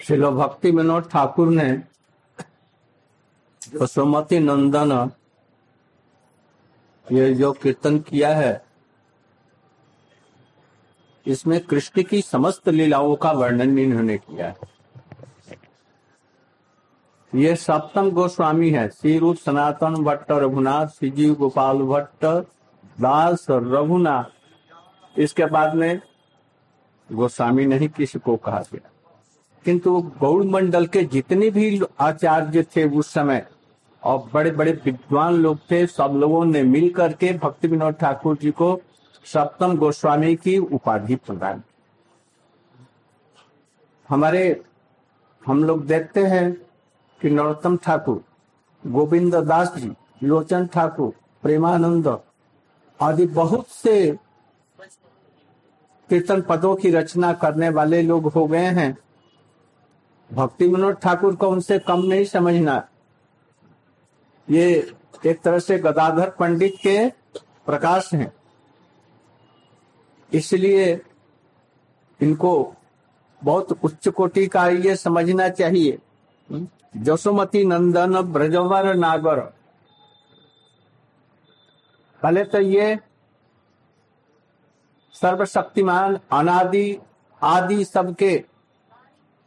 श्रील भक्ति विनोद ठाकुर ने यशोमती नंदन, ये जो कीर्तन किया है, इसमें कृष्ण की समस्त लीलाओं का वर्णन इन्होंने किया है। ये सप्तम गोस्वामी है, श्री रूप सनातन भट्ट, रघुनाथ श्रीजीव गोपाल भट्ट, दास रघुनाथ। इसके बाद में गोस्वामी नहीं किसी को कहा गया। किंतु गौड़ मंडल के जितने भी आचार्य थे उस समय, और बड़े बड़े विद्वान लोग थे, सब लोगों ने मिल करके भक्ति विनोद ठाकुर जी को सप्तम गोस्वामी की उपाधि प्रदान हमारे, हम लोग देखते हैं कि नरोत्तम ठाकुर, गोविंद दास जी, लोचन ठाकुर, प्रेमानंद आदि बहुत से कीर्तन पदों की रचना करने वाले लोग हो गए हैं। भक्ति विनोद ठाकुर को उनसे कम नहीं समझना। ये एक तरह से गदाधर पंडित के प्रकाश हैं। इसलिए इनको बहुत उच्च कोटि का ये समझना चाहिए। जसोमती नंदन ब्रजवर नागर। पहले तो ये सर्वशक्तिमान, अनादि आदि सबके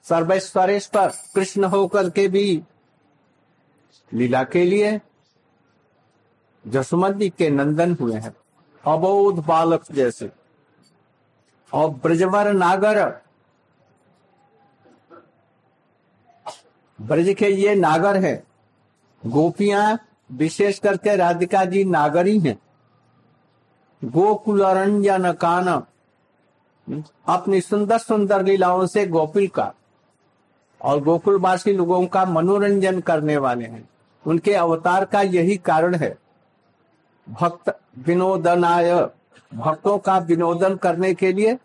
सर्वेश्वरेश्वर कृष्ण होकर के भी लीला के लिए जसुमती के नंदन हुए हैं। अबोध बालक जैसे। और ब्रजवर नागर। ब्रज के ये नागर है। गोपियाँ विशेष करके राधिका जी नागरी हैं। गोकुल कान अपनी सुंदर सुंदर लीलाओं से गोपिल का और गोकुलवासी लोगों का मनोरंजन करने वाले हैं उनके अवतार का यही कारण है भक्त विनोदनाय भक्तों का विनोदन करने के लिए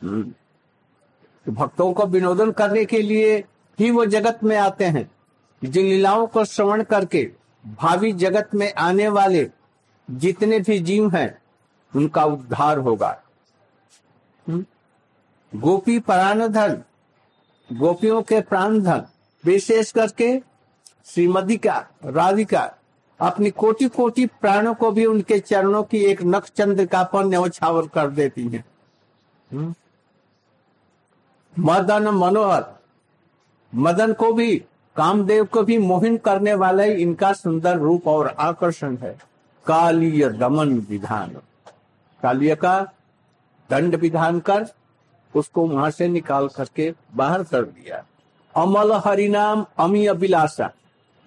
हम्म। भक्तों को विनोदन करने के लिए ही वो जगत में आते हैं जिन लीलाओं को श्रवण करके भावी जगत में आने वाले जितने भी जीव हैं उनका उद्धार होगा हम्म। गोपी प्राण धन गोपियों के प्राण धन विशेष करके श्रीमती का राधिका अपनी कोटि कोटि प्राणों को भी उनके चरणों की एक नख चंद्रिका पर न्यौछावर कर देती हैं। हम्म। मदन मनोहर, मदन को भी, कामदेव को भी मोहिन करने वाला ही इनका सुंदर रूप और आकर्षण है। कालीय दमन विधान। कालिय का दंड विधान कर उसको वहाँ से निकाल करके बाहर कर दिया। अमल हरिनाम अमी अभिलाषा।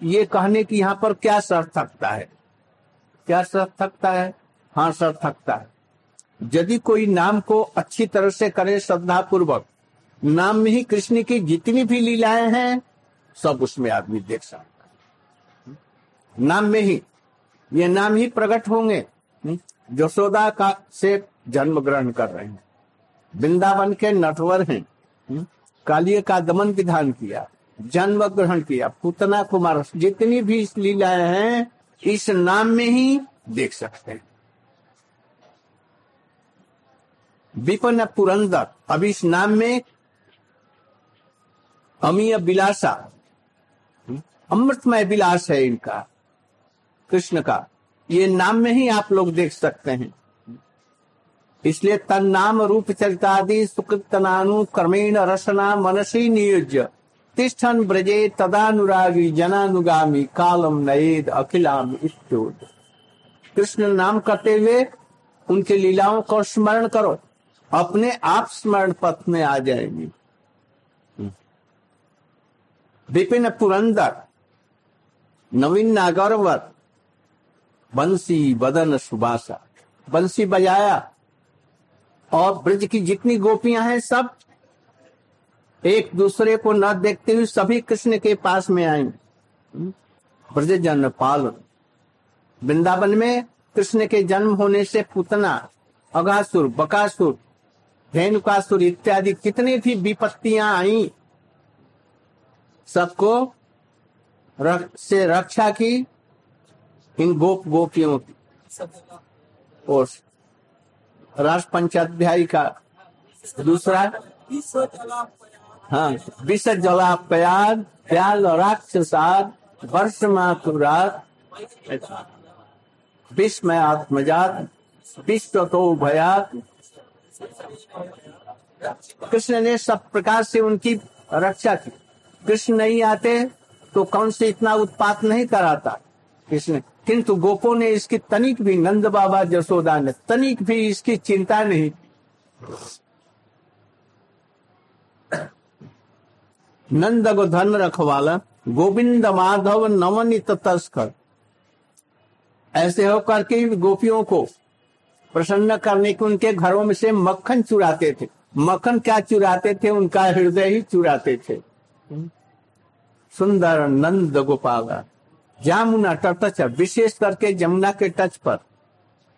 ये कहने की यहाँ पर क्या सार्थकता है? क्या सार्थकता है? हाँ सार्थकता है। यदि कोई नाम को अच्छी तरह से करे श्रद्धा पूर्वक नाम में ही कृष्ण की जितनी भी लीलाएँ हैं, सब उसमें आदमी देख सकता नाम में ही, ये नाम ही प्रकट होंगे जसोदा का से जन्म ग्रहण कर रहे हैं। वृंदावन के नटवर हैं। कालिय का दमन विधान किया, जन्म ग्रहण किया, पूतना कुमार, जितनी भी लीलाएँ हैं, इस नाम में ही देख सकते हैं। विपन पुरंदर, अब इस नाम में अमीय विलासा अमृतमय विलास है इनका, कृष्ण का। ये नाम में ही आप लोग देख सकते हैं। इसलिए तन नाम रूप चरितादि सुकृतनानु क्रमेण रसना मनसी नियोज्य। तिष्ठन ब्रजे तदानुरागी जनानुगामी कालम नएद अखिलाम कृष्ण नाम करते हुए उनके लीलाओं को स्मरण करो। अपने आप स्मरण पथ में आ जाएँगी। विपिन पुरंदर, नवीन नागौरवर, बंसी बदन सुबासा बंसी बजाया। और ब्रज की जितनी गोपियाँ हैं सब एक दूसरे को न देखते हुए सभी कृष्ण के पास में आई ब्रज जन्म पाल वृंदावन में कृष्ण के जन्म होने से पुतना अगासुर बकासुर धेनुकासुर इत्यादि कितनी भी विपत्तियाँ आई सबको रख, से रक्षा की इन गोप गोपियों की। और राष्ट्र पंचाध्याय का दूसरा? हाँ विष जलापयाद प्याल राक्षसाद वर्ष मातुरात विस्मय आत्मजात विश्व तो भयात कृष्ण ने सब प्रकार से उनकी रक्षा की। कृष्ण नहीं आते तो कौन से इतना उत्पात नहीं कराता? कृष्ण किंतु गोपो ने इसकी तनिक भी नंद बाबा जसोदा ने तनिक भी इसकी चिंता नहीं नंद गो धन रखवाला, गोविंद माधव नवनित तस्कर। ऐसे होकर के गोपियों को प्रसन्न करने के उनके घरों में से मक्खन चुराते थे। मक्खन क्या चुराते थे? उनका हृदय ही चुराते थे। सुंदर नंद गोपाल। जामुना तट विशेष करके जमुना के टच पर।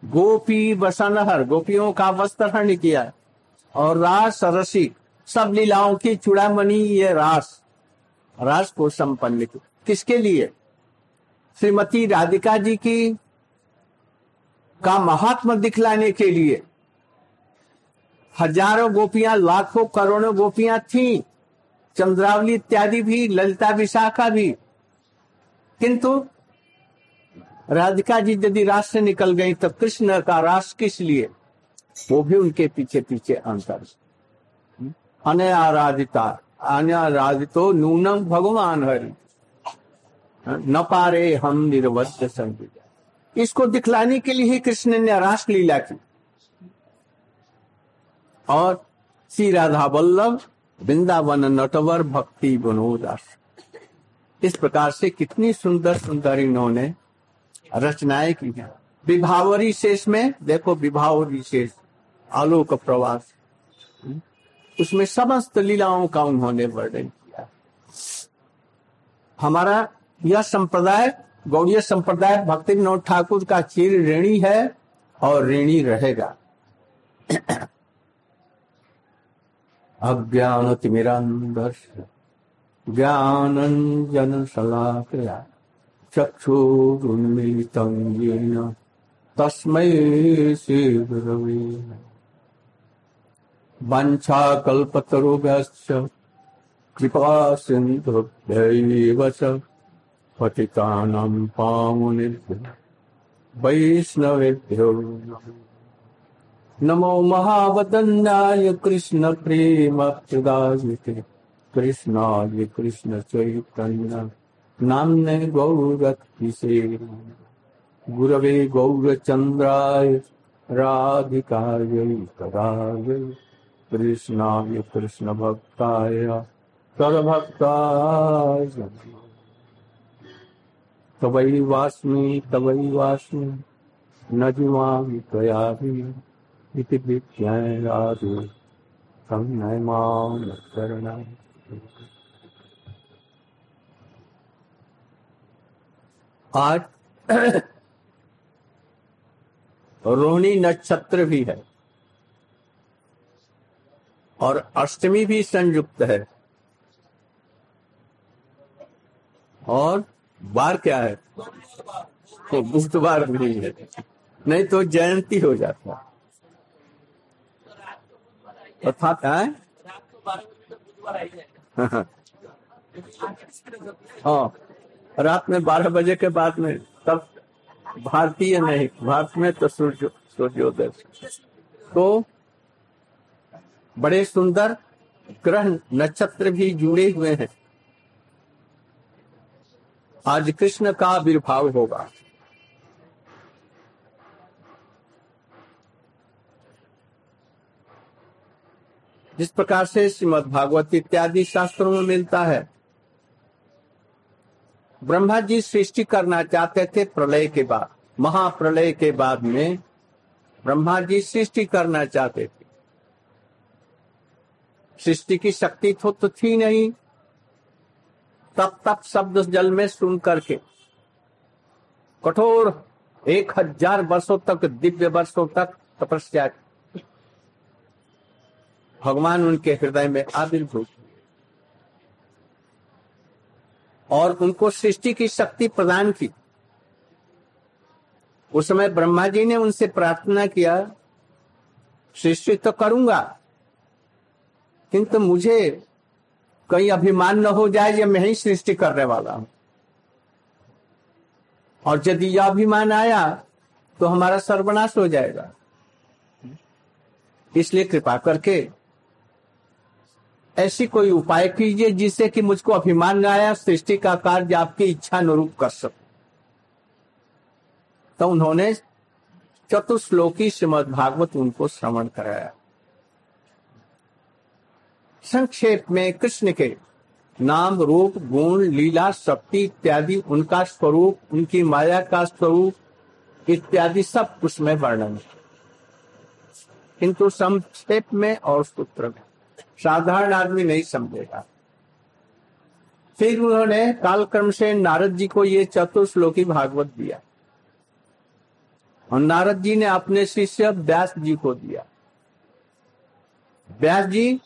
गोपी बसनहर, गोपियों का वस्त्र हरण किया। और रास रसी सब लीलाओं की चुड़ामणि ये रास। रास को संपन्न किसके लिए? श्रीमती राधिका जी की, का महात्मा दिखलाने के लिए। हज़ारों गोपियाँ, लाखों करोड़ों गोपियाँ थी। चंद्रावली इत्यादि भी, ललिता विशाखा भी। किंतु राधिका जी यदि से निकल गई तो कृष्ण का रास किस लिए? वो भी उनके पीछे पीछे अंतर अनयाराधिता अनयाराधितो नूनम भगवान हरि। न पारे हम निर्वध्य संविदा। इसको दिखलाने के लिए ही कृष्ण ने रास लीला की। और श्री राधा वल्लभ, वृंदावन नटवर भक्ति बनोदास इस प्रकार से कितनी सुंदर सुंदर इन्होंने रचनाएँ की हैं। विभावरी शेष में, देखो विभावरी शेष, आलोक प्रवास। उसमें समस्त लीलाओं का उन्होंने वर्णन किया। हमारा यह संप्रदाय, गौड़ीय संप्रदाय भक्ति विनोद ठाकुर का चिर ऋणी है और ऋणी रहेगा। अज्ञान अज्ञानतिमिरान्धर्ष ज्ञानञ्जनशलाकया चक्षुरुन्मिलितं येन तस्मै श्रीगुरवे। वञ्छाकल्पतरुभ्यश्च कृपा सिन्धुभ्यैव च पतितानां पामुनिभ्यो वैष्णवेभ्यो। नमः महावदन्याय कृष्ण कृष्णाय कृष्ण, चैतन्य। नाम्ने गौरतिसे गुरवे गौरचन्द्राय राधिकायै तदाय कृष्णाय कृष्ण भक्ताय, सर्वभक्ताय। तवै वास्मि वास्मि न जीवामि त्वया इति विज्ञायादि संज्ञाय माँ शरणं आज रोहिणी नक्षत्र भी है और अष्टमी भी संयुक्त है। और बार क्या है? तो बुधवार नहीं है। नहीं तो जयंती हो जाता अर्थात है? हाँ। रात में बारह बजे के बाद में तब भारतीय नहीं, भारत में तो सूर्य, सूर्योदय। तो बड़े सुंदर ग्रह नक्षत्र भी जुड़े हुए हैं। आज कृष्ण का आविर्भाव होगा। जिस प्रकार से श्रीमद भागवत इत्यादि शास्त्रों में मिलता है ब्रह्मा जी सृष्टि करना चाहते थे प्रलय के बाद महाप्रलय के बाद में ब्रह्मा जी सृष्टि करना चाहते थे। सृष्टि की शक्ति तो, तो थी नहीं। तब तक शब्द जल में सुन करके कठोर एक हज़ार वर्षों तक दिव्य वर्षों तक तपस्या भगवान उनके हृदय में आविर्भूत और उनको सृष्टि की शक्ति प्रदान की। उस समय ब्रह्मा जी ने उनसे प्रार्थना किया, सृष्टि तो करूँगा, किंतु मुझे कहीं अभिमान न हो जाए, ये मैं ही सृष्टि करने वाला हूँ। और यदि यह अभिमान आया तो हमारा सर्वनाश हो जाएगा। इसलिए कृपा करके ऐसी कोई उपाय कीजिए जिससे कि मुझको अभिमान न आया सृष्टि का कार्य आपकी इच्छा अनुरूप कर सकूँ। तो उन्होंने चतुश्लोकी श्रीमद भागवत उनको श्रवण कराया। संक्षेप में कृष्ण के नाम, रूप, गुण, लीला, शक्ति इत्यादि उनका स्वरूप, उनकी माया का स्वरूप इत्यादि सब उसमें वर्णन किंतु संक्षेप में और सूत्र में। साधारण आदमी नहीं समझेगा। फिर उन्होंने कालक्रम से नारद जी को ये चतुर्श्लोकी भागवत दिया। और नारद जी ने अपने शिष्य व्यास जी को दिया। व्यास जी,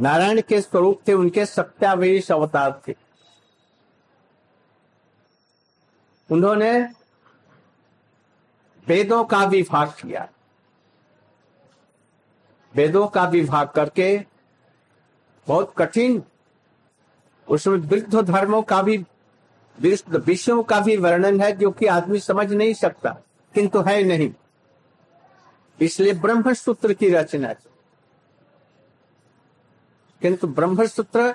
नारायण के स्वरूप थे, उनके सत्यावेश अवतार थे। उन्होंने वेदों का भी विभाग किया। वेदों का विभाग करके बहुत कठिन, उसमें वृद्ध धर्मों का भी विषयों का भी वर्णन है जो कि आदमी समझ नहीं सकता, किंतु है नहीं। इसलिए ब्रह्म सूत्र की रचना किंतु ब्रह्म सूत्र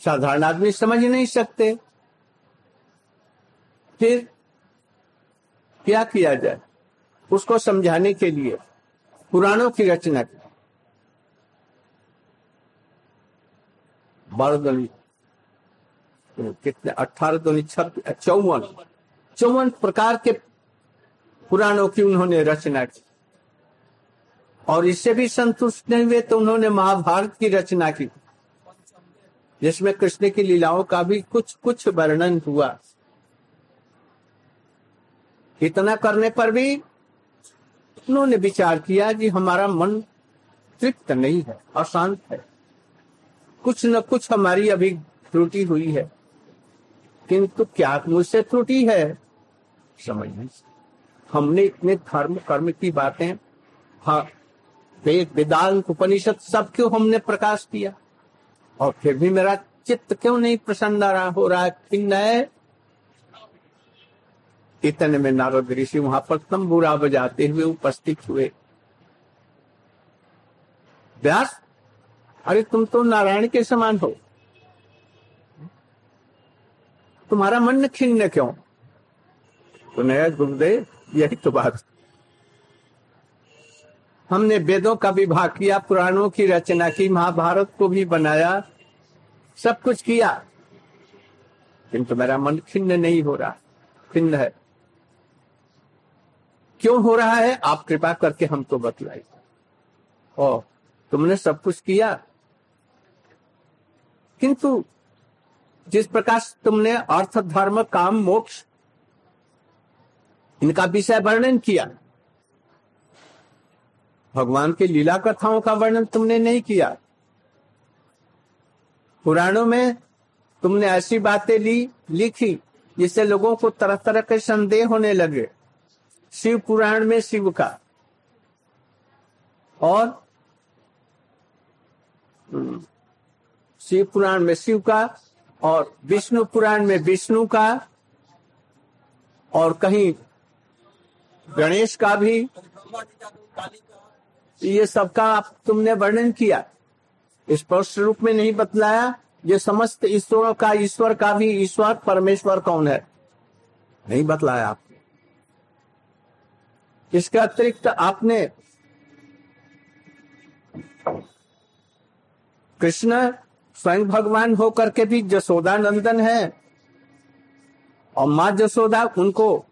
साधारण आदमी समझ नहीं सकते। फिर क्या किया जाए? उसको समझाने के लिए पुराणों की रचना की। बारह कितने, अठारह दो छत्तीस चौवन। चौवन प्रकार के पुराणों की उन्होंने रचना की। और इससे भी संतुष्ट नहीं हुए तो उन्होंने महाभारत की रचना की। जिसमें कृष्ण की लीलाओं का भी कुछ कुछ वर्णन हुआ। इतना करने पर भी उन्होंने विचार किया कि हमारा मन तृप्त नहीं है, अशांत है। कुछ न कुछ हमारी अभी त्रुटि हुई है। किंतु क्या मुझसे त्रुटि है? समझ नहीं हमने इतने धर्म, कर्म की बातें हाँ वेद, वेदांत, उपनिषद, सब क्यों हमने प्रकाश किया? और फिर भी मेरा चित्त क्यों नहीं प्रसन्न रहा, हो रहा है इतने में नारद ऋषि वहाँ पर तंबूरा बजाते हुए उपस्थित हुए। व्यास अरे तुम तो नारायण के समान हो। तुम्हारा मन खिन्न क्यों? तो नया गुरुदेव, यही तो बात। हमने वेदों का विभाग किया, पुराणों की रचना की, महाभारत को भी बनाया, सब कुछ किया। किंतु मेरा मन खिन्न नहीं हो रहा, खिन्न है। क्यों हो रहा है? आप कृपा करके हमको बतलाइए। ओ, तुमने सब कुछ किया? किंतु जिस प्रकार तुमने अर्थ, धर्म, काम, मोक्ष, इनका विषय वर्णन किया, भगवान की लीला कथाओं का वर्णन तुमने नहीं किया। पुराणों में तुमने ऐसी बातें ली, लिखी, जिससे लोगों को तरह तरह के संदेह होने लगे। शिव पुराण में शिव का। और हम्म, शिव पुराण में शिव का और विष्णु पुराण में विष्णु का और कहीं गणेश का भी ये सबका आप तुमने वर्णन किया। स्पष्ट रूप में नहीं बतलाया ये समस्त ईश्वरों का ईश्वर का भी ईश्वर परमेश्वर कौन है? नहीं बतलाया आपने इसके अतिरिक्त आपने कृष्ण स्वयं भगवान होकर के भी जसोदा नंदन है और माँ जसोदा उनको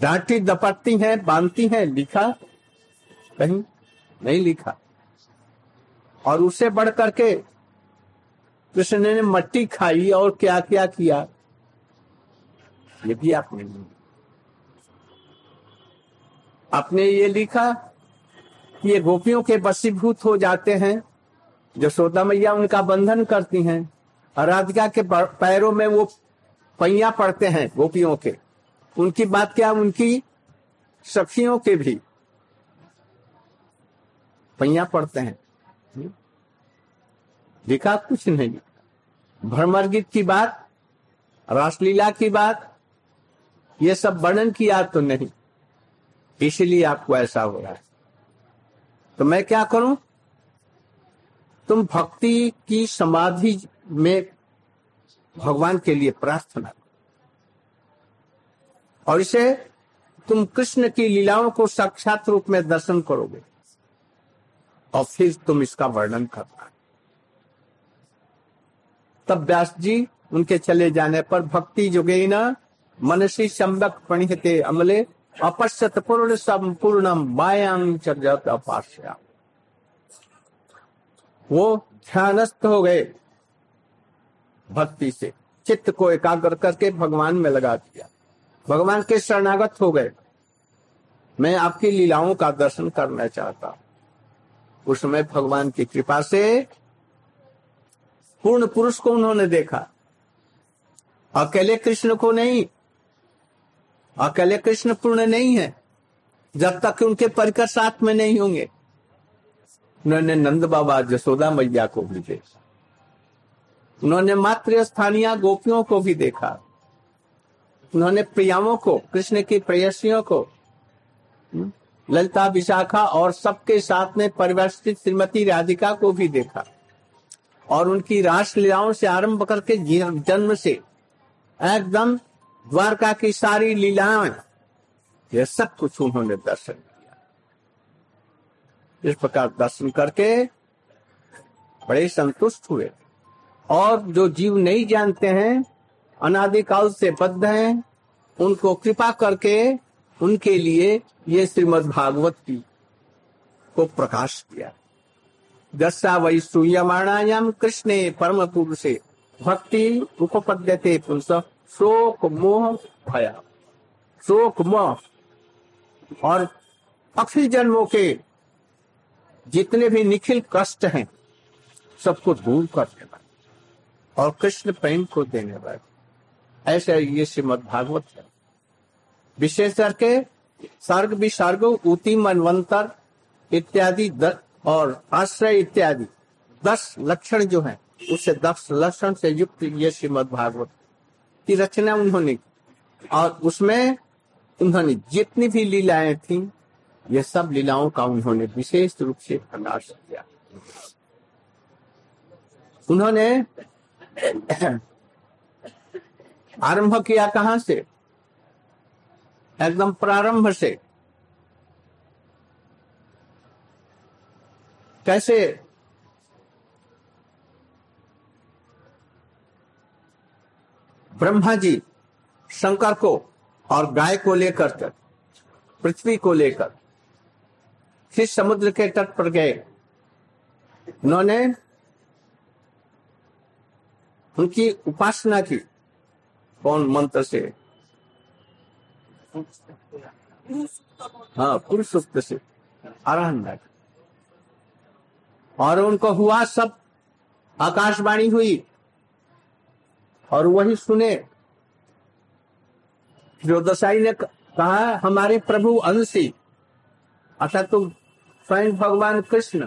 डांटी दपटती हैं, बांधती हैं, लिखा? कहीं नहीं लिखा। और उससे बढ़ करके कृष्ण ने मट्टी खाई और क्या क्या? किया ये भी आपने नहीं आपने ये लिखा कि ये गोपियों के बसीभूत हो जाते हैं जसोदा मैया उनका बंधन करती हैं और राधिका के पैरों में वो पैया पड़ते हैं गोपियों के। उनकी बात क्या उनकी? सखियों के भी पैया पढ़ते हैं। लिखा कुछ नहीं। भ्रमर गीत की बात, रासलीला की बात, ये सब वर्णन किया तो नहीं। इसलिए आपको ऐसा हो रहा है। तो मैं क्या करूँ? तुम भक्ति की समाधि में भगवान के लिए प्रार्थना और इसे तुम कृष्ण की लीलाओं को साक्षात रूप में दर्शन करोगे। और फिर तुम इसका वर्णन करना तब व्यास जी उनके चले जाने पर भक्ति जुगे न मनसी सम्यक प्रणिहते अमले अपश्यत पूर्ण संपूर्ण मायांग जगत अपाश्या वो ध्यानस्थ हो गए भक्ति से। चित्त को एकाग्र करके भगवान में लगा दिया। भगवान के शरणागत हो गए। मैं आपकी लीलाओं का दर्शन करना चाहता उस समय भगवान की कृपा से पूर्ण पुरुष को उन्होंने देखा। अकेले कृष्ण को नहीं अकेले कृष्ण पूर्ण नहीं है, जब तक उनके परिकर साथ में नहीं होंगे। उन्होंने नंद बाबा जसोदा मैया को भी देखा। उन्होंने मात्र स्थानीय गोपियों को भी देखा। उन्होंने प्रियाओं को, कृष्ण की प्रेयसियों को, ललिता विशाखा और सबके साथ में परिवर्तित श्रीमती राधिका को भी देखा। और उनकी रासलीलाओं से आरंभ करके जन्म से एकदम द्वारका की सारी लीलाएँ ये सब कुछ उन्होंने दर्शन किया। इस प्रकार दर्शन करके बड़े संतुष्ट हुए। और जो जीव नहीं जानते हैं, अनादिकाल से बद्ध हैं, उनको कृपा करके उनके लिए ये श्रीमद् भागवत की को प्रकाश किया। दशा वै सूयमाणायाम कृष्णे परम पुरुषे भक्ति उपपद्यते पुरुष शोक मोह भया। शोक मोह और अक्षय जन्मों के जितने भी निखिल कष्ट हैं, सबको दूर करने वाले और कृष्ण प्रेम को देने वाले ऐसा ये श्रीमद भागवत है। विशेष करके सर्ग विसर्ग, उति मनवंतर इत्यादि और आश्रय इत्यादि दस लक्षण जो है उससे दस लक्षण से युक्त ये श्रीमद भागवत की रचना उन्होंने और उसमें उन्होंने जितनी भी लीलाएँ थी, ये सब लीलाओं का उन्होंने विशेष रूप से प्रकाश किया। उन्होंने आरंभ किया कहा से? एकदम प्रारंभ से। कैसे? ब्रह्मा जी शंकर को और गाय को लेकर पृथ्वी को लेकर, फिर समुद्र के तट पर गए। उन्होंने उनकी उपासना की कौन मंत्र से? हाँ पुरुष से आराधना और उनको हुआ सब आकाशवाणी हुई। और वही सुने। जो दसाई ने कहा, हमारे प्रभु अंशी, अर्थात तुम स्वयं भगवान कृष्ण,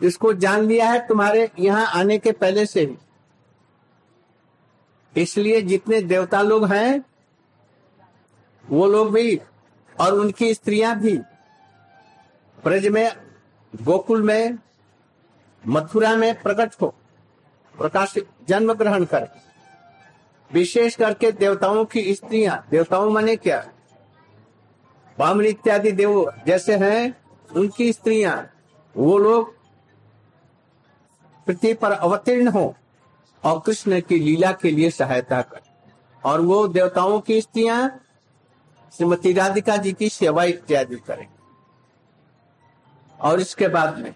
इसको जान लिया है तुम्हारे यहाँ आने के पहले से ही। इसलिए जितने देवता लोग हैं, वो लोग भी और उनकी स्त्रियाँ भी, ब्रज में, गोकुल में, मथुरा में प्रकट हो। प्रकाश जन्म ग्रहण कर। विशेष करके देवताओं की स्त्रियाँ, देवताओं माने क्या? बामन इत्यादि देव जैसे हैं, उनकी स्त्रियाँ, वो लोग पृथ्वी पर अवतीर्ण हो और कृष्ण की लीला के लिए सहायता कर। और वो देवताओं की स्त्रियाँ, श्रीमती राधिका जी की सेवा इत्यादि करें। और इसके बाद में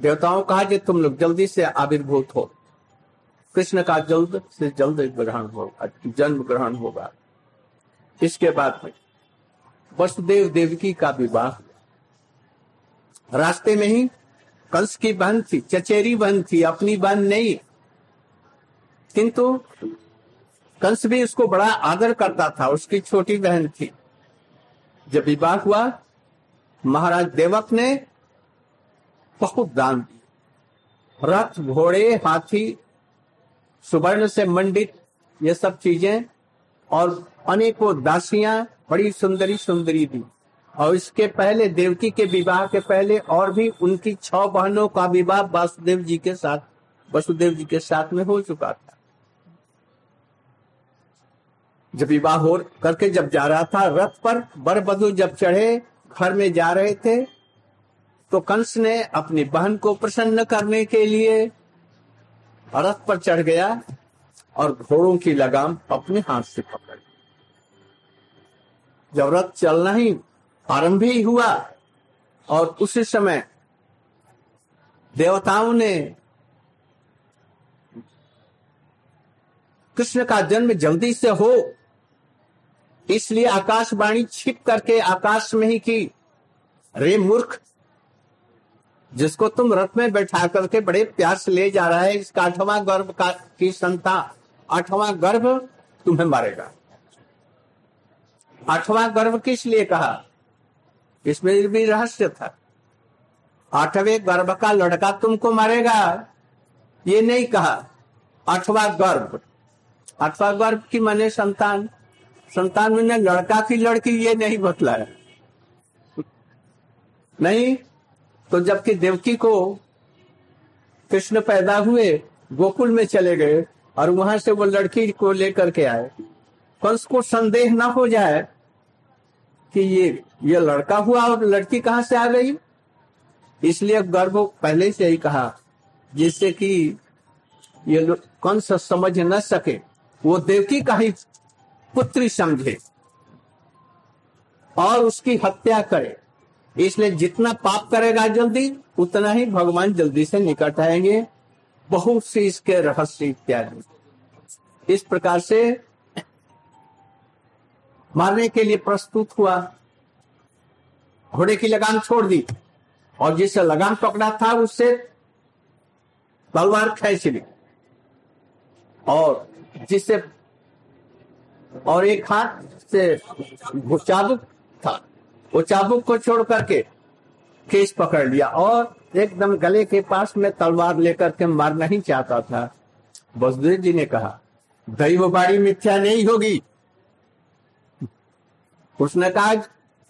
देवताओं कहा कि तुम लोग जल्दी से आविर्भूत हो। कृष्ण का जल्द से जल्द ग्रहण होगा, जन्म ग्रहण होगा। इसके बाद में वसुदेव देवकी का विवाह। रास्ते में ही कंस की बहन थी, चचेरी बहन थी, अपनी बहन नहीं। किंतु कंस भी उसको बड़ा आदर करता था, उसकी छोटी बहन थी। जब विवाह हुआ, महाराज देवक ने बहुत दान दिए। रथ, घोड़े, हाथी, सुवर्ण से मंडित ये सब चीज़ें और अनेकों दासियाँ बड़ी सुंदरी सुंदरी दी और इसके पहले, देवकी के विवाह के पहले और भी उनकी छह बहनों का विवाह वासुदेव जी के साथ, वसुदेव जी के साथ में हो चुका था। जब विवाह हो, करके जब जा रहा था, रथ पर बर जब चढ़े, घर में जा रहे थे तो कंस ने अपनी बहन को प्रसन्न करने के लिए रथ पर चढ़ गया और घोड़ों की लगाम अपने हाथ से पकड़। जब रथ चलना ही आरंभ ही हुआ और उसी समय देवताओं ने कृष्ण का जन्म जल्दी से हो, इसलिए आकाशवाणी छिप करके आकाश में ही की, रे मूर्ख जिसको तुम रथ में बैठा करके बड़े प्यार से ले जा रहा है इसका आठवां गर्भ का, की संतान आठवां गर्भ तुम्हें मारेगा। आठवां गर्भ किस लिए कहा? इसमें भी रहस्य था। आठवें गर्भ का लड़का तुमको मारेगा, ये नहीं कहा। आठवां गर्भ। आठवां गर्भ की माने संतान। संतान में लड़का की लड़की ये नहीं बतलाया। नहीं तो जबकि देवकी को कृष्ण पैदा हुए, गोकुल में चले गए और वहाँ से वो लड़की को लेकर के आए। कंस को संदेह ना हो जाए कि ये ये लड़का हुआ और लड़की कहाँ से आ गई। इसलिए गर्भ पहले से ही कहा, जिससे कि ये कंस समझ न सके। वो देवकी का ही पुत्री समझे और उसकी हत्या करे। इसलिए जितना पाप करेगा जल्दी, उतना ही भगवान जल्दी से निकट आएँगे। बहुत से इसके रहस्य इत्यादि। इस प्रकार से मारने के लिए प्रस्तुत हुआ। घोड़े की लगाम छोड़ दी। और जिससे लगाम पकड़ा था, उससे तलवार खेच ली। और जिससे और एक हाथ से चाबुक था। वो चाबुक को छोड़ करके केस पकड़ लिया और एकदम गले के पास में तलवार लेकर के मारना ही चाहता था। बसदेव जी ने कहा दैवबाड़ी मिथ्या नहीं होगी। उसने कहा,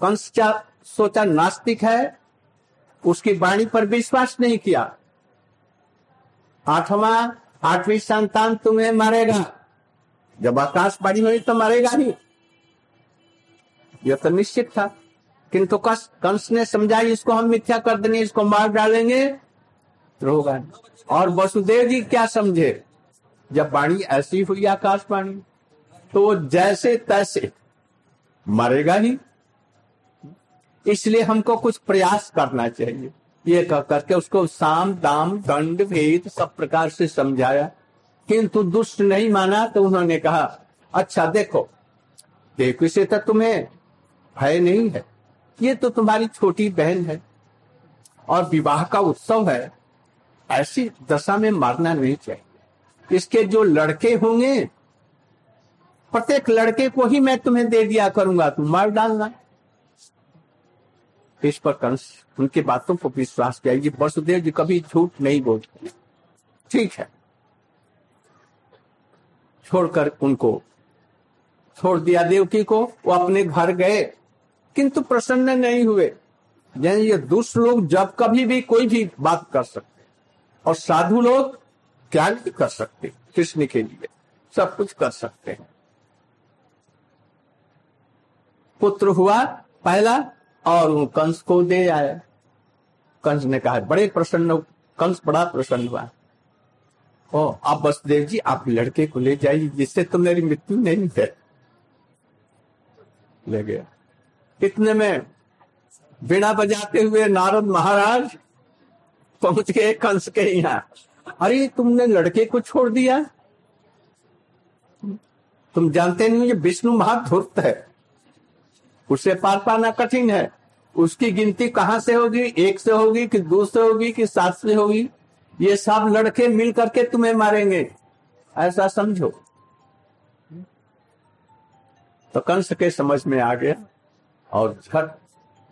कंस सोचा नास्तिक है, उसकी वाणी पर विश्वास नहीं किया। आठवां, आठवीं संतान तुम्हें मारेगा, जब आकाश आकाशवाणी हुई तो मारेगा ही। यह तो निश्चित था। किंतु कस, कंस ने समझा इसको हम मिथ्या कर देंगे, इसको मार डालेंगे। तो और वसुदेव जी क्या समझे? जब वाणी ऐसी हुई आकाशवाणी तो जैसे तैसे मरेगा ही। इसलिए हमको कुछ प्रयास करना चाहिए। ये कह करके उसको साम, दाम, दंड, भेद सब प्रकार से समझाया। किंतु दुष्ट नहीं माना तो उन्होंने कहा अच्छा देखो देखो, इसे तो तुम्हें भय नहीं है। ये तो तुम्हारी छोटी बहन है और विवाह का उत्सव है, ऐसी दशा में मारना नहीं चाहिए। इसके जो लड़के होंगे, प्रत्येक लड़के को ही मैं तुम्हें दे दिया करूँगा, तुम मार डालना। इस पर कंस, उनकी बातों को विश्वास किया ये वसुदेव जी कभी झूठ नहीं बोलते। ठीक है। छोड़कर उनको, छोड़ दिया देवकी को, वो अपने घर गए। किंतु प्रसन्न नहीं हुए। यानी ये दुष्ट लोग जब कभी भी कोई भी बात कर सकते और साधु लोग क्या कर सकते, कृष्ण के लिए सब कुछ कर सकते हैं। पुत्र हुआ पहला और वो कंस को दे आया। कंस ने कहा, बड़े प्रसन्न कंस बड़ा प्रसन्न हुआ। ओ, आप वसुदेव जी, आप लड़के को ले जाइए, जिससे तो मेरी मृत्यु नहीं है। ले गया। इतने में बिना बजाते हुए नारद महाराज पहुँच गए कंस के यहाँ। अरे, तुमने लड़के को छोड़ दिया? तुम जानते नहीं ये विष्णु महाधुर्त है। उसे पार पाना कठिन है। उसकी गिनती कहाँ से होगी? एक से होगी कि दो से होगी कि सात से होगी? ये सब लड़के मिल करके तुम्हें मारेंगे। ऐसा समझो। तो कंस के समझ में आ गया। और झट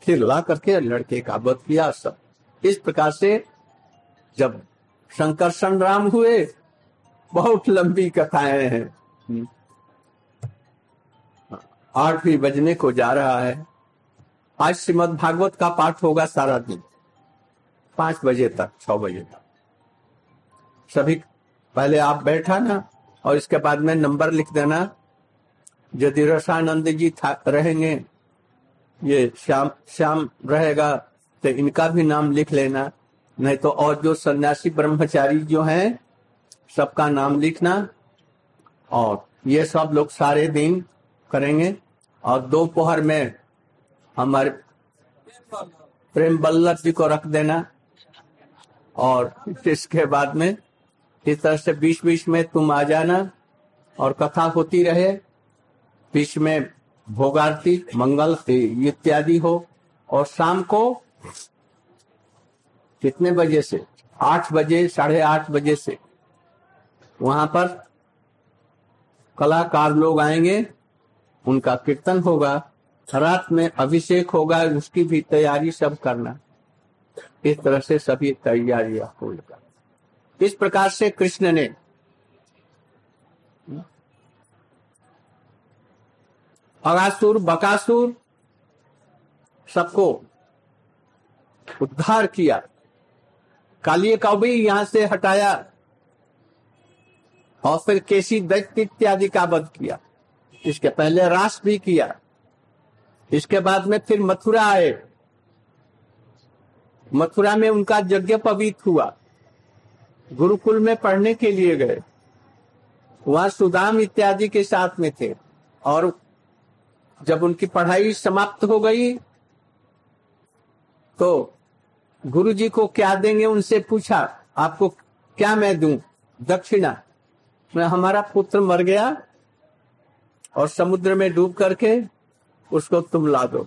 फिर ला करके लड़के का वध किया सब। इस प्रकार से जब शंकर संग्राम हुए, बहुत लंबी कथाएँ हैं। आठ भी बजने को जा रहा है। आज श्रीमद भागवत का पाठ होगा सारा दिन। पाँच बजे तक छ बजे तक। सभी, पहले आप बैठा ना, और इसके बाद में नंबर लिख देना। यदि रसानंद जी था, रहेंगे। ये श्याम श्याम रहेगा तो इनका भी नाम लिख लेना। नहीं तो और जो सन्यासी ब्रह्मचारी जो हैं, सबका नाम लिखना। और ये सब लोग सारे दिन करेंगे। और दोपहर में हमारे प्रेम बल्लभ जी को रख देना। और इसके बाद में इस तरह से बीच बीच में तुम आ जाना। और कथा होती रहे। बीच में भोगारती, मंगल इत्यादि हो। और शाम को कितने बजे से? आठ बजे, साढ़े आठ बजे से। वहाँ पर कलाकार लोग आएँगे, उनका कीर्तन होगा, रात में अभिषेक होगा, उसकी भी तैयारी सब करना। इस तरह से सभी तैयारियाँ होगा इस प्रकार से कृष्ण ने अगासुर बकासुर, सबको उद्धार किया। कालिए का भी यहाँ से हटाया और फिर केसी दैत्य इत्यादि का वध किया। इसके पहले रास भी किया। इसके बाद में फिर मथुरा आए। मथुरा में उनका यज्ञ पवित्र हुआ। गुरुकुल में पढ़ने के लिए गए। वहाँ सुदाम इत्यादि के साथ में थे और जब उनकी पढ़ाई समाप्त हो गई तो गुरु जी को क्या देंगे? उनसे पूछा, आपको क्या मैं दू? दक्षिणा। मैं, हमारा पुत्र मर गया और समुद्र में डूब करके उसको तुम ला दो।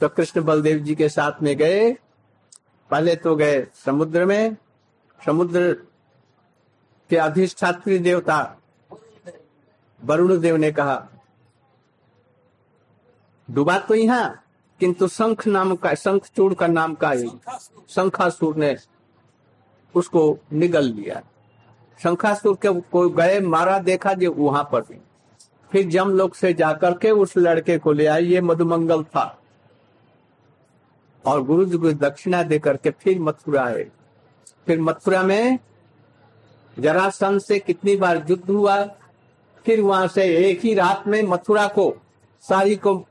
तो कृष्ण बलदेव जी के साथ में गए। पहले तो गए समुद्र में। समुद्र के अधिष्ठात्री देवता वरुण देव ने कहा डूबा तो यहाँ किंतु शंख नाम का शंख चूड़ का नाम का ही शंखासुर ने उसको निगल लिया। शंखासुर के को गए, मारा, देखा जो, वहाँ पर भी। फिर जम लोग से जाकर के उस लड़के को ले आई, ये मधुमंगल था। और गुरु जी को दक्षिणा दे करके फिर मथुरा आए। फिर मथुरा में जरासन से कितनी बार युद्ध हुआ, फिर वहाँ से एक ही रात में मथुरा को सारी को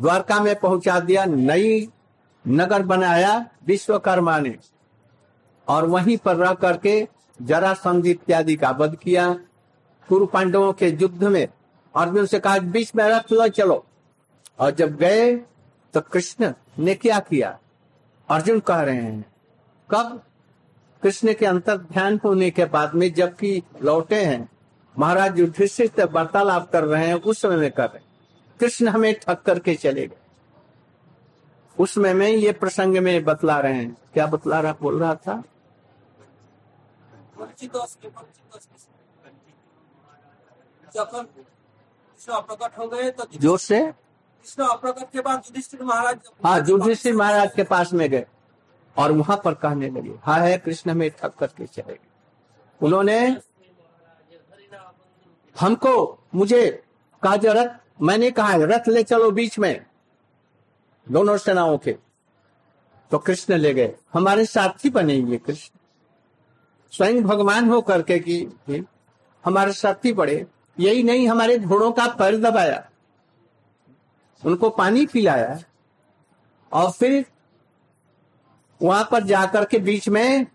द्वारका में पहुँचा दिया, नई नगर बनाया विश्वकर्मा ने। और वहीं पर रह करके जरासंध इत्यादि का वध किया। पूर्व पांडवों के युद्ध में अर्जुन से कहा, बीच में रख लो चलो। और जब गए तो कृष्ण ने क्या किया? अर्जुन कह रहे हैं, कब? कृष्ण के अंतर ध्यान होने के बाद में जबकि लौटे हैं, महाराज युधिष्ठिर से वार्तालाप कर रहे हैं, उस समय में कर रहे कृष्ण हमें ठक करके चले गए। उसमें में ये प्रसंग में बतला रहे हैं। क्या बतला रहा, बोल रहा था? तो ज़ोर से कृष्ण के बाद महाराज हाँ युधिष्ठिर महाराज के पास में गए और वहाँ पर कहने लगे, हा, है, कृष्ण में ठक करके चले गए। उन्होंने, हमको, मुझे कहा रथ मैंने कहा रथ ले चलो बीच में। दोनों सेनाओं के। तो कृष्ण ले गए। हमारे साथी बनेंगे कृष्ण। स्वयं भगवान हो करके की हमारे साथी पड़े। यही नहीं, हमारे घोड़ों का पैर दबाया। उनको पानी पिलाया। और फिर वहाँ पर जाकर के बीच में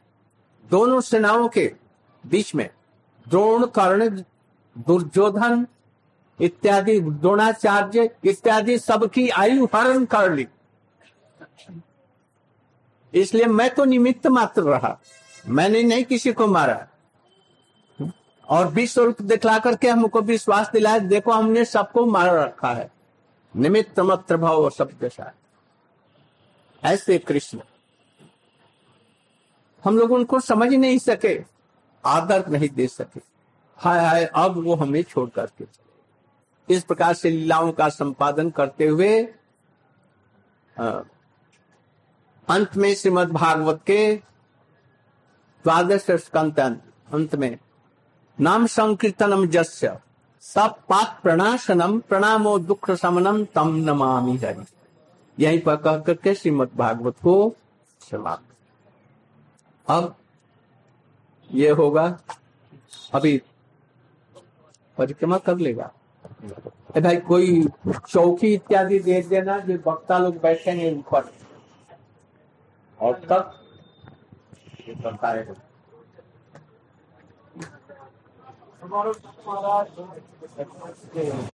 दोनों सेनाओं के बीच में द्रोण, कर्ण, दुर्योधन इत्यादि द्रोणाचार्य इत्यादि सबकी आयु हरण कर ली। इसलिए मैं तो निमित्त मात्र रहा। मैंने नहीं किसी को मारा। और विश्व रूप दिखला करके हमको विश्वास दिलाया, देखो हमने सबको मार रखा है। निमित्त मात्र भाव साथ ऐसे कृष्ण। हम लोग उनको समझ नहीं सके, आदर नहीं दे सके। हाय हाय, अब वो हमें छोड़ करके चले। इस प्रकार से लीलाओं का संपादन करते हुए अंत में श्रीमद् भागवत के द्वादश स्कंद अंत में, नाम संकीर्तनम जस्य सब पाप प्रणाशनम प्रणामो दुख समनम तम नमामि हरि। यहीं पर कह करके श्रीमद् भागवत को समाप्त। अब ये होगा, अभी परिक्रमा कर लेगा। भाई, कोई चौकी इत्यादि दे देना, जो वक्ता लोग बैठेंगे ऊपर। और तब बताएगा महाराज